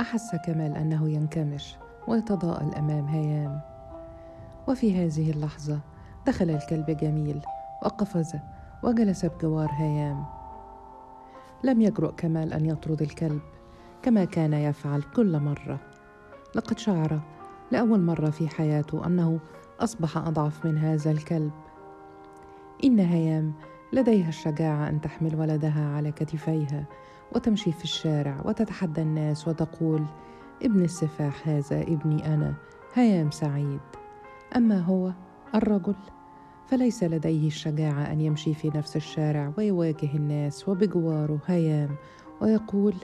أحس كمال أنه ينكمش ويتضاءل أمام هيام. وفي هذه اللحظة دخل الكلب جميل وقفز وجلس بجوار هيام. لم يجرؤ كمال أن يطرد الكلب كما كان يفعل كل مرة. لقد شعر لأول مرة في حياته أنه أصبح أضعف من هذا الكلب. إن هيام لديها الشجاعة أن تحمل ولدها على كتفيها وتمشي في الشارع وتتحدى الناس وتقول ابن السفاح هذا ابني أنا هيام سعيد. أما هو الرجل فليس لديه الشجاعة أن يمشي في نفس الشارع ويواجه الناس وبجواره هيام ويقول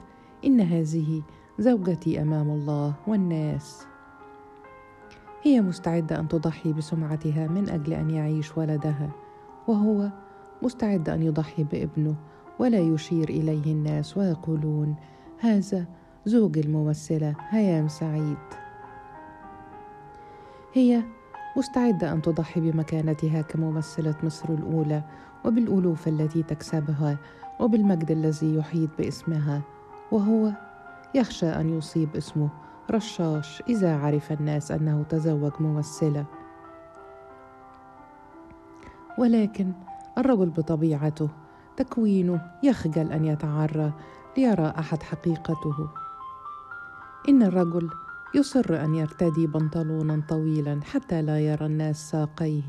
إن هذه زوجتي أمام الله والناس. هي مستعدة أن تضحي بسمعتها من أجل أن يعيش ولدها وهو مستعد أن يضحي بابنه ولا يشير إليه الناس ويقولون هذا زوج الممثلة هيام سعيد. هي مستعدة أن تضحي بمكانتها كممثلة مصر الأولى وبالألوف التي تكسبها وبالمجد الذي يحيط باسمها وهو يخشى أن يصيب اسمه رشاش إذا عرف الناس أنه تزوج ممثلة. ولكن الرجل بطبيعته تكوينه يخجل أن يتعرى ليرى أحد حقيقته. إن الرجل يصر أن يرتدي بنطلونا طويلا حتى لا يرى الناس ساقيه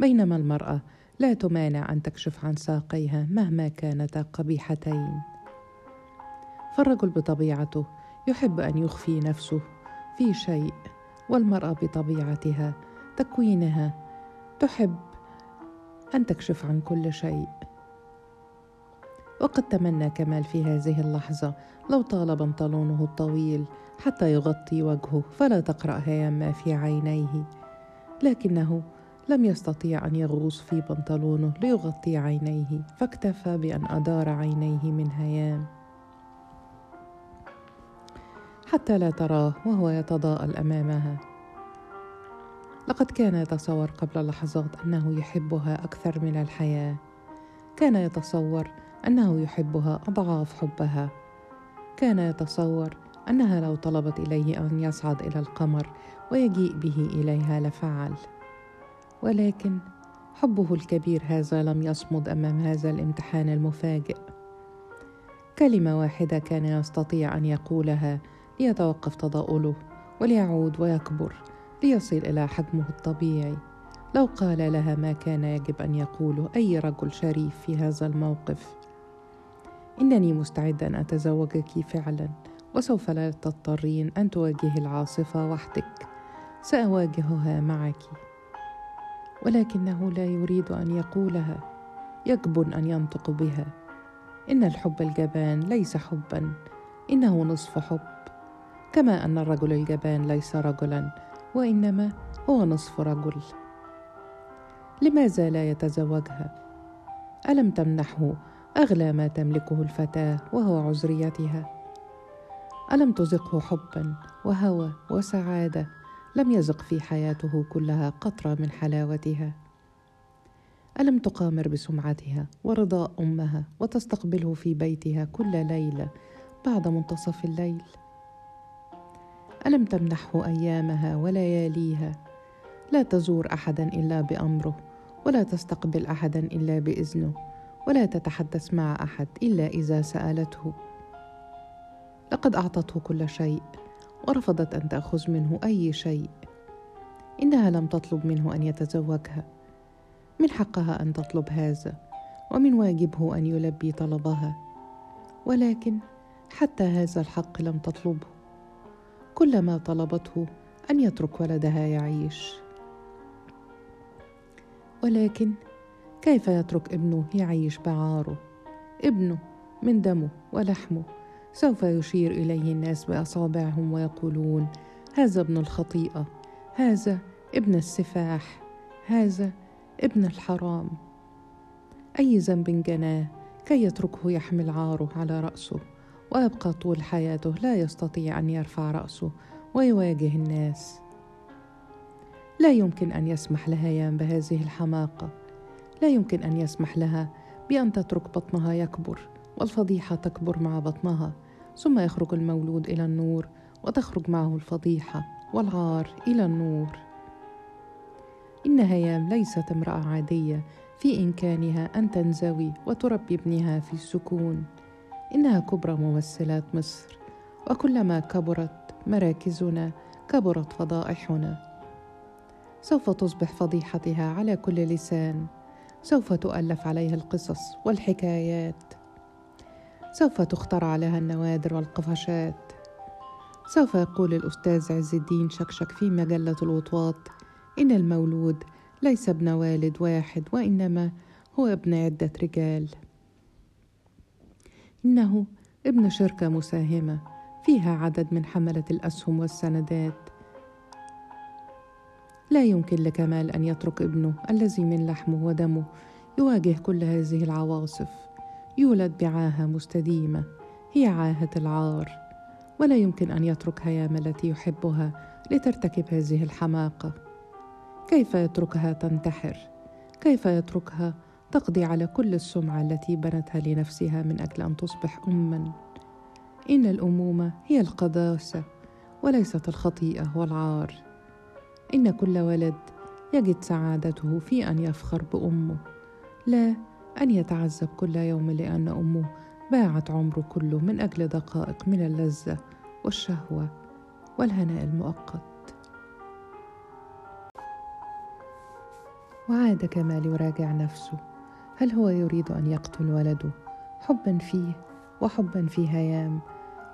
بينما المرأة لا تمانع أن تكشف عن ساقيها مهما كانتا قبيحتين. فالرجل بطبيعته يحب أن يخفي نفسه في شيء والمرأة بطبيعتها تكوينها تحب أن تكشف عن كل شيء. وقد تمنى كمال في هذه اللحظة لو طال بنطلونه الطويل حتى يغطي وجهه فلا تقرأ هيام ما في عينيه. لكنه لم يستطيع أن يغوص في بنطلونه ليغطي عينيه فاكتفى بأن أدار عينيه من هيام حتى لا تراه وهو يتضاءل أمامها. لقد كان يتصور قبل لحظات أنه يحبها أكثر من الحياة. كان يتصور أنه يحبها أضعاف حبها. كان يتصور أنها لو طلبت إليه أن يصعد إلى القمر ويجيء به إليها لفعل. ولكن حبه الكبير هذا لم يصمد أمام هذا الامتحان المفاجئ. كلمة واحدة كان يستطيع أن يقولها ليتوقف تضاؤله وليعود ويكبر ليصل إلى حجمه الطبيعي. لو قال لها ما كان يجب أن يقوله أي رجل شريف في هذا الموقف. إنني مستعد أن أتزوجك فعلا وسوف لا تضطرين أن تواجهي العاصفة وحدك. سأواجهها معك. ولكنه لا يريد أن يقولها. يجبن أن ينطق بها. إن الحب الجبان ليس حبا. إنه نصف حب. كما أن الرجل الجبان ليس رجلا وإنما هو نصف رجل. لماذا لا يتزوجها؟ ألم تمنحه؟ أغلى ما تملكه الفتاة وهو عذريتها. ألم تزقه حبا وهوى وسعادة؟ لم يزق في حياته كلها قطرة من حلاوتها. ألم تقامر بسمعتها ورضاء أمها وتستقبله في بيتها كل ليلة بعد منتصف الليل. ألم تمنحه أيامها ولياليها؟ لا تزور احدا إلا بأمره ولا تستقبل احدا إلا بإذنه. ولا تتحدث مع أحد إلا إذا سألته. لقد أعطته كل شيء ورفضت أن تأخذ منه أي شيء. إنها لم تطلب منه أن يتزوجها. من حقها أن تطلب هذا ومن واجبه أن يلبي طلبها. ولكن حتى هذا الحق لم تطلبه. كل ما طلبته أن يترك ولدها يعيش. ولكن كيف يترك ابنه يعيش بعاره؟ ابنه من دمه ولحمه. سوف يشير إليه الناس بأصابعهم ويقولون هذا ابن الخطيئة هذا ابن السفاح هذا ابن الحرام. أي ذنب جناه كي يتركه يحمل عاره على رأسه ويبقى طول حياته لا يستطيع أن يرفع رأسه ويواجه الناس. لا يمكن أن يسمح لهيام بهذه الحماقة. لا يمكن أن يسمح لها بأن تترك بطنها يكبر والفضيحة تكبر مع بطنها ثم يخرج المولود إلى النور وتخرج معه الفضيحة والعار إلى النور. إن هيام ليست امرأة عادية في إمكانها أن تنزوي وتربي ابنها في السكون. إنها كبرى ممثلات مصر وكلما كبرت مراكزنا كبرت فضائحنا. سوف تصبح فضيحتها على كل لسان. سوف تؤلف عليها القصص والحكايات. سوف تخترع لها النوادر والقفشات. سوف يقول الأستاذ عز الدين شكشك في مجلة الوطواط إن المولود ليس ابن والد واحد وإنما هو ابن عدة رجال. إنه ابن شركة مساهمة فيها عدد من حملة الأسهم والسندات. لا يمكن لكمال أن يترك ابنه الذي من لحمه ودمه. يواجه كل هذه العواصف. يولد بعاهة مستديمة. هي عاهة العار. ولا يمكن أن يترك هيام التي يحبها لترتكب هذه الحماقة. كيف يتركها تنتحر؟ كيف يتركها تقضي على كل السمعة التي بنتها لنفسها من أجل أن تصبح أمًا؟ إن الأمومة هي القداسة وليست الخطيئة والعار. إن كل ولد يجد سعادته في أن يفخر بأمه. لا أن يتعذب كل يوم لأن أمه باعت عمره كله من أجل دقائق من اللذة والشهوة والهناء المؤقت. وعاد كمال يراجع نفسه. هل هو يريد أن يقتل ولده؟ حبا فيه وحبا في هيام.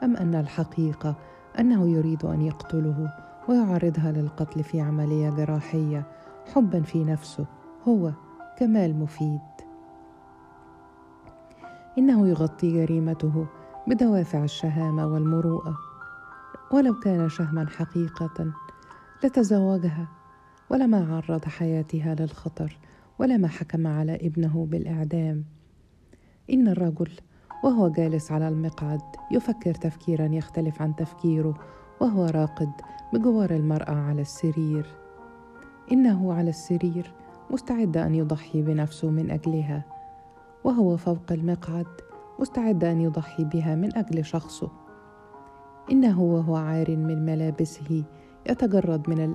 أم أن الحقيقة أنه يريد أن يقتله؟ ويعرضها للقتل في عملية جراحية حبا في نفسه هو كمال مفيد. إنه يغطي جريمته بدوافع الشهامة والمروءة. ولو كان شهما حقيقة لتزوجها ولما عرض حياتها للخطر ولما حكم على ابنه بالإعدام. إن الرجل وهو جالس على المقعد يفكر تفكيرا يختلف عن تفكيره وهو راقد بجوار المرأة على السرير. إنه على السرير مستعد أن يضحي بنفسه من أجلها وهو فوق المقعد مستعد أن يضحي بها من أجل شخصه. إنه وهو عار من ملابسه يتجرد من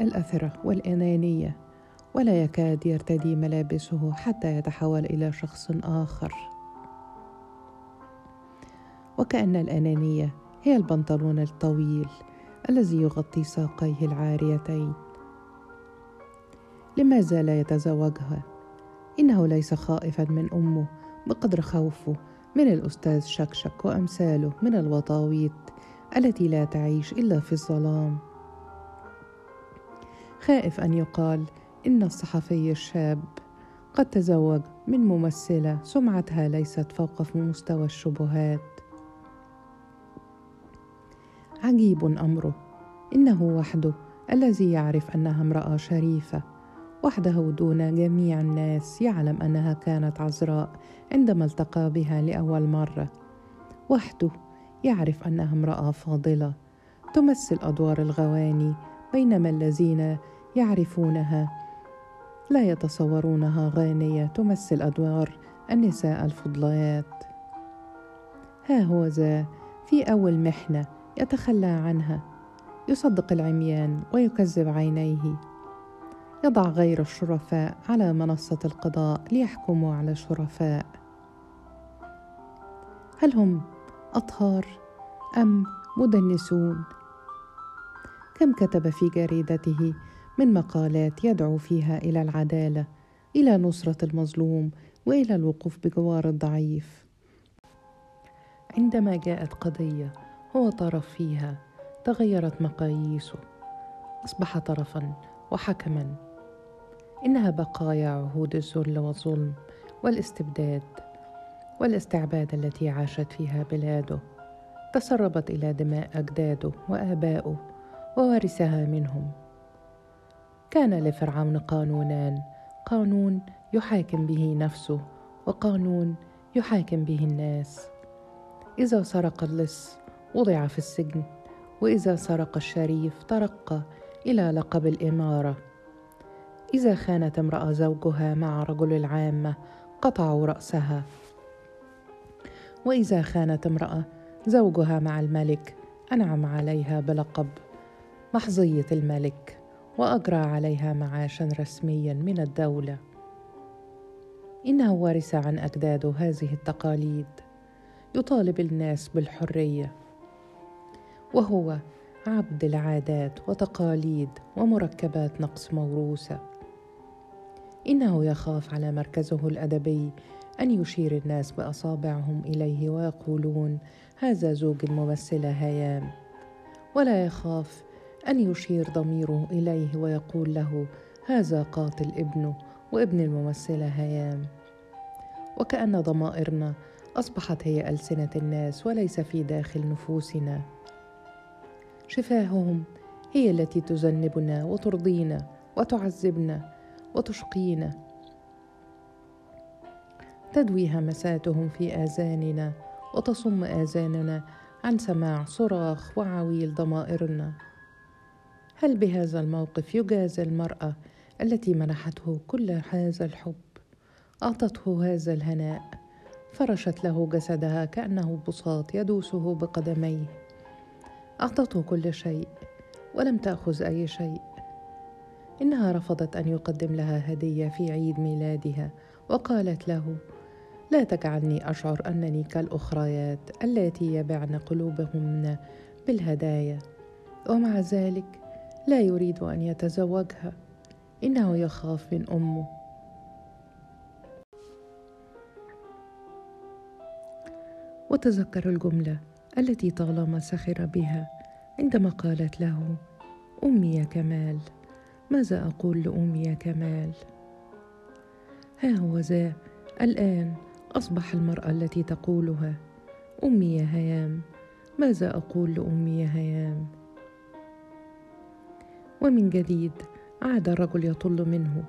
الأثرة والأنانية ولا يكاد يرتدي ملابسه حتى يتحول إلى شخص آخر. وكأن الأنانية هي البنطلون الطويل الذي يغطي ساقيه العاريتين. لماذا لا يتزوجها. إنه ليس خائفا من أمه بقدر خوفه من الأستاذ شكشك وأمثاله من الوطاويط التي لا تعيش إلا في الظلام. خائف أن يقال إن الصحفي الشاب قد تزوج من ممثلة سمعتها ليست فوق مستوى الشبهات. عجيب أمره. إنه وحده الذي يعرف أنها امرأة شريفة. وحده دون جميع الناس يعلم أنها كانت عذراء عندما التقى بها لأول مرة. وحده يعرف أنها امرأة فاضلة تمثل أدوار الغواني بينما الذين يعرفونها لا يتصورونها غانية تمثل أدوار النساء الفضليات. ها هو ذا في أول محنة. يتخلى عنها يصدق العميان ويكذب عينيه. يضع غير الشرفاء على منصة القضاء ليحكموا على الشرفاء. هل هم أطهار أم مدنسون؟ كم كتب في جريدته من مقالات يدعو فيها إلى العدالة إلى نصرة المظلوم وإلى الوقوف بجوار الضعيف؟ عندما جاءت قضية هو طرف فيها تغيرت مقاييسه. أصبح طرفا وحكما. إنها بقايا عهود الذل والظلم والاستبداد والاستعباد التي عاشت فيها بلاده. تسربت إلى دماء أجداده وابائه وورثها منهم. كان لفرعون قانونان. قانون يحاكم به نفسه وقانون يحاكم به الناس. إذا سرق اللص وضع في السجن وإذا سرق الشريف ترقى إلى لقب الإمارة. إذا خانت امرأة زوجها مع رجل العامة قطعوا رأسها. وإذا خانت امرأة زوجها مع الملك أنعم عليها بلقب محظية الملك وأجرى عليها معاشا رسميا من الدولة. إنه ورث عن أجداده هذه التقاليد. يطالب الناس بالحرية. وهو عبد العادات وتقاليد ومركبات نقص موروثة. إنه يخاف على مركزه الأدبي أن يشير الناس بأصابعهم إليه ويقولون هذا زوج الممثلة هيام. ولا يخاف أن يشير ضميره إليه ويقول له هذا قاتل ابنه وابن الممثلة هيام. وكأن ضمائرنا أصبحت هي ألسنة الناس وليس في داخل نفوسنا. شفاههم هي التي تذنبنا وترضينا وتعذبنا وتشقينا. تدوي همساتهم في آذاننا وتصم آذاننا عن سماع صراخ وعويل ضمائرنا. هل بهذا الموقف يجازى المرأة التي منحته كل هذا الحب؟ أعطته هذا الهناء فرشت له جسدها كأنه بساط يدوسه بقدميه. أعطته كل شيء ولم تأخذ أي شيء. إنها رفضت أن يقدم لها هدية في عيد ميلادها وقالت له لا تجعلني أشعر أنني كالأخريات اللاتي يبعن قلوبهن بالهدايا ومع ذلك لا يريد أن يتزوجها إنه يخاف من أمه. وتذكر الجملة التي طالما سخر بها عندما قالت له أمي يا كمال ماذا أقول لأمي يا كمال؟ ها هو ذا الآن أصبح المرأة التي تقولها أمي يا هيام ماذا أقول لأمي يا هيام؟ ومن جديد عاد الرجل يطل منه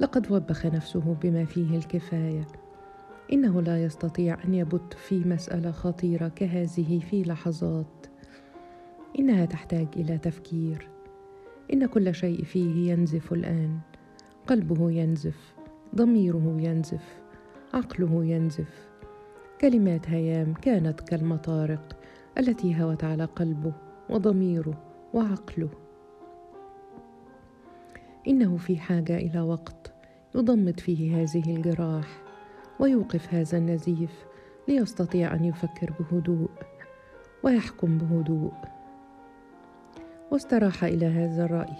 لقد وبخ نفسه بما فيه الكفاية إنه لا يستطيع أن يبت في مسألة خطيرة كهذه في لحظات. إنها تحتاج إلى تفكير. إن كل شيء فيه ينزف الآن. قلبه ينزف. ضميره ينزف. عقله ينزف. كلمات هيام كانت كالمطارق التي هوت على قلبه وضميره وعقله. إنه في حاجة إلى وقت يضمد فيه هذه الجراح. ويوقف هذا النزيف ليستطيع أن يفكر بهدوء ويحكم بهدوء. واستراح إلى هذا الرأي.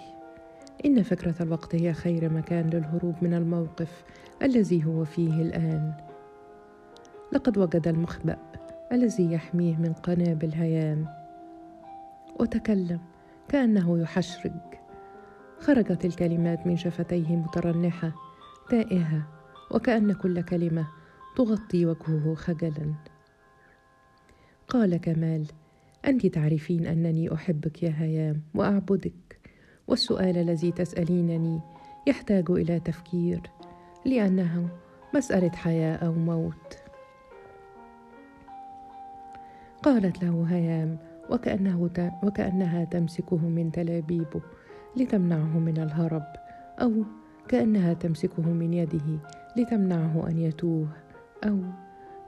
إن فكرة الوقت هي خير مكان للهروب من الموقف الذي هو فيه الآن. لقد وجد المخبأ الذي يحميه من قنابل هيام وتكلم كأنه يحشرج خرجت الكلمات من شفتيه مترنحة تائهة. وكأن كل كلمة تغطي وجهه خجلا. قال كمال أنت تعرفين أنني أحبك يا هيام وأعبدك والسؤال الذي تسألينني يحتاج إلى تفكير لأنه مسألة حياة أو موت. قالت له هيام وكأنه وكأنها تمسكه من تلابيبه لتمنعه من الهرب أو كأنها تمسكه من يده لتمنعه أن يتوه أو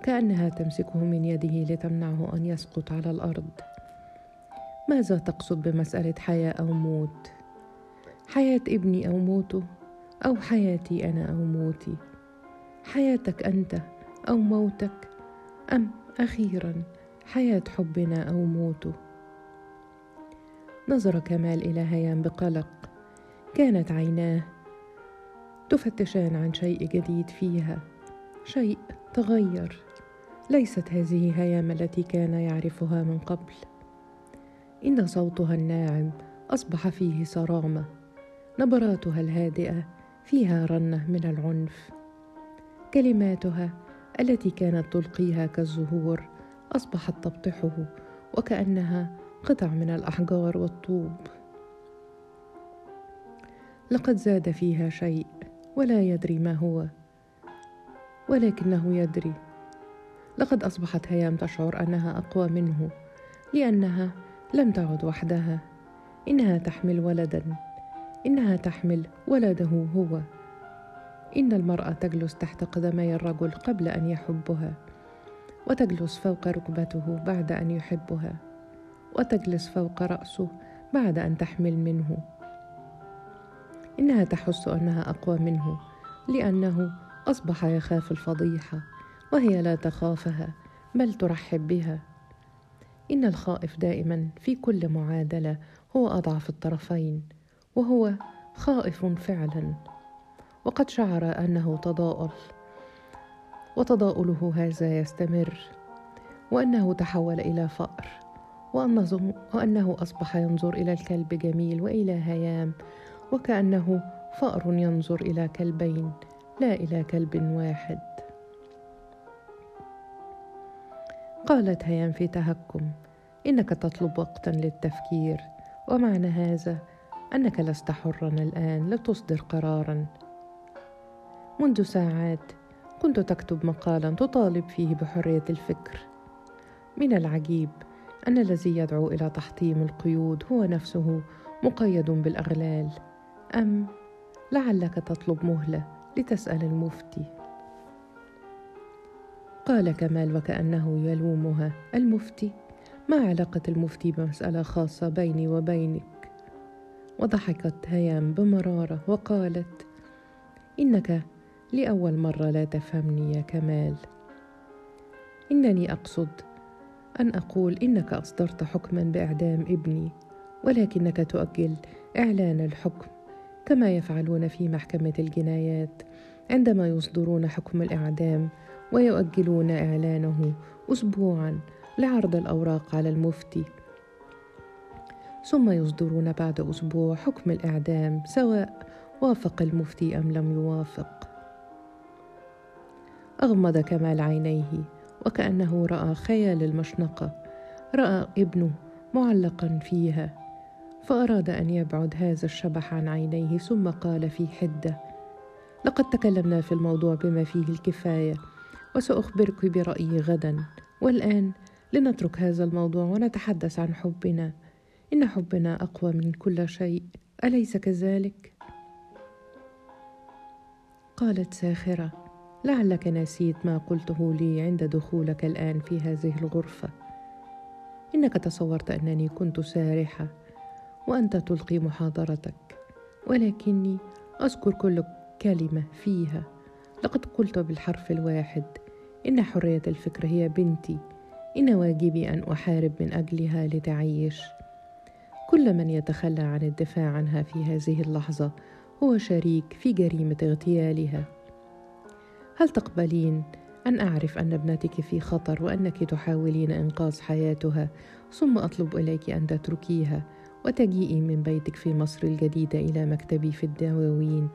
كأنها تمسكه من يده لتمنعه أن يسقط على الأرض. ماذا تقصد بمسألة حياة أو موت؟ حياة ابني أو موته أو حياتي أنا أو موتي؟ حياتك أنت أو موتك؟ أم أخيرا حياة حبنا أو موته؟ نظر كمال إلى هيام بقلق كانت عيناه تفتشان عن شيء جديد فيها. شيء تغير. ليست هذه هيام التي كان يعرفها من قبل. إن صوتها الناعم أصبح فيه صرامة. نبراتها الهادئة فيها رنة من العنف. كلماتها التي كانت تلقيها كالزهور أصبحت تبطحه وكأنها قطع من الأحجار والطوب. لقد زاد فيها شيء ولا يدري ما هو. ولكنه يدري. لقد أصبحت هيام تشعر أنها أقوى منه لأنها لم تعد وحدها. إنها تحمل ولدا. إنها تحمل ولده هو. إن المرأة تجلس تحت قدمي الرجل قبل أن يحبها وتجلس فوق ركبته بعد أن يحبها وتجلس فوق رأسه بعد أن تحمل منه. إنها تحس أنها أقوى منه لأنه أصبح يخاف الفضيحة وهي لا تخافها بل ترحب بها. إن الخائف دائما في كل معادلة هو أضعف الطرفين وهو خائف فعلا. وقد شعر أنه تضاءل وتضاؤله هذا يستمر وأنه تحول إلى فأر وأنه أصبح ينظر إلى الكلب جميل وإلى هيام وكأنه فأر ينظر إلى كلبين لا إلى كلب واحد. قالت هيام في تهكم إنك تطلب وقتا للتفكير ومعنى هذا أنك لست حرا الآن لتصدر قرارا. منذ ساعات كنت تكتب مقالا تطالب فيه بحرية الفكر. من العجيب أن الذي يدعو إلى تحطيم القيود هو نفسه مقيد بالأغلال. أم لعلك تطلب مهلة لتسأل المفتي. قال كمال وكأنه يلومها المفتي ما علاقة المفتي بمسألة خاصة بيني وبينك؟ وضحكت هيام بمرارة وقالت إنك لأول مرة لا تفهمني يا كمال. إنني أقصد أن أقول إنك أصدرت حكما بإعدام ابني ولكنك تؤجل إعلان الحكم. كما يفعلون في محكمة الجنايات عندما يصدرون حكم الإعدام ويؤجلون إعلانه أسبوعا لعرض الأوراق على المفتي. ثم يصدرون بعد أسبوع حكم الإعدام سواء وافق المفتي أم لم يوافق. أغمض كمال عينيه وكأنه رأى خيال المشنقة رأى ابنه معلقا فيها. فأراد أن يبعد هذا الشبح عن عينيه ثم قال في حدة لقد تكلمنا في الموضوع بما فيه الكفاية وسأخبرك برأيي غدا والآن لنترك هذا الموضوع ونتحدث عن حبنا. إن حبنا أقوى من كل شيء. أليس كذلك؟ قالت ساخرة لعلك نسيت ما قلته لي عند دخولك الآن في هذه الغرفة. إنك تصورت أنني كنت سارحة وأنت تلقي محاضرتك. ولكني أذكر كل كلمة فيها. لقد قلت بالحرف الواحد إن حرية الفكر هي بنتي. إن واجبي أن أحارب من أجلها لتعيش. كل من يتخلى عن الدفاع عنها في هذه اللحظة هو شريك في جريمة اغتيالها. هل تقبلين أن أعرف أن ابنتك في خطر وأنك تحاولين إنقاذ حياتها ثم أطلب إليك أن تتركيها؟ وتجيئي من بيتك في مصر الجديدة إلى مكتبي في الدواوين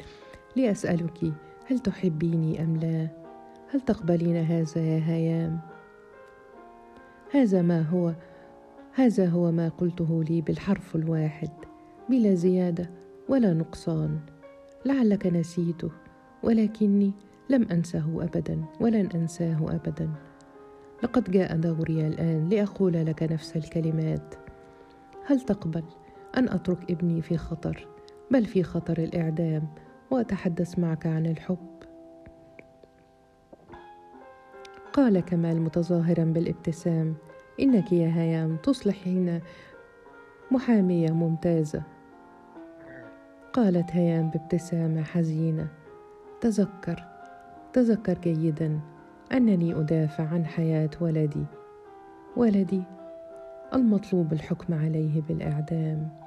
لأسألك هل تحبيني أم لا؟ هل تقبلين هذا يا هيام؟ هذا ما هو هذا هو ما قلته لي بالحرف الواحد بلا زيادة ولا نقصان لعلك نسيته ولكني لم أنسه ابدا ولن أنساه ابدا لقد جاء دوري الآن لأقول لك نفس الكلمات هل تقبل أن أترك ابني في خطر؟ بل في خطر الإعدام وأتحدث معك عن الحب. قال كمال متظاهرا بالابتسام إنك يا هيام تصلحين محامية ممتازة. قالت هيام بابتسامة حزينة تذكر تذكر جيدا أنني أدافع عن حياة ولدي. ولدي المطلوب الحكم عليه بالإعدام.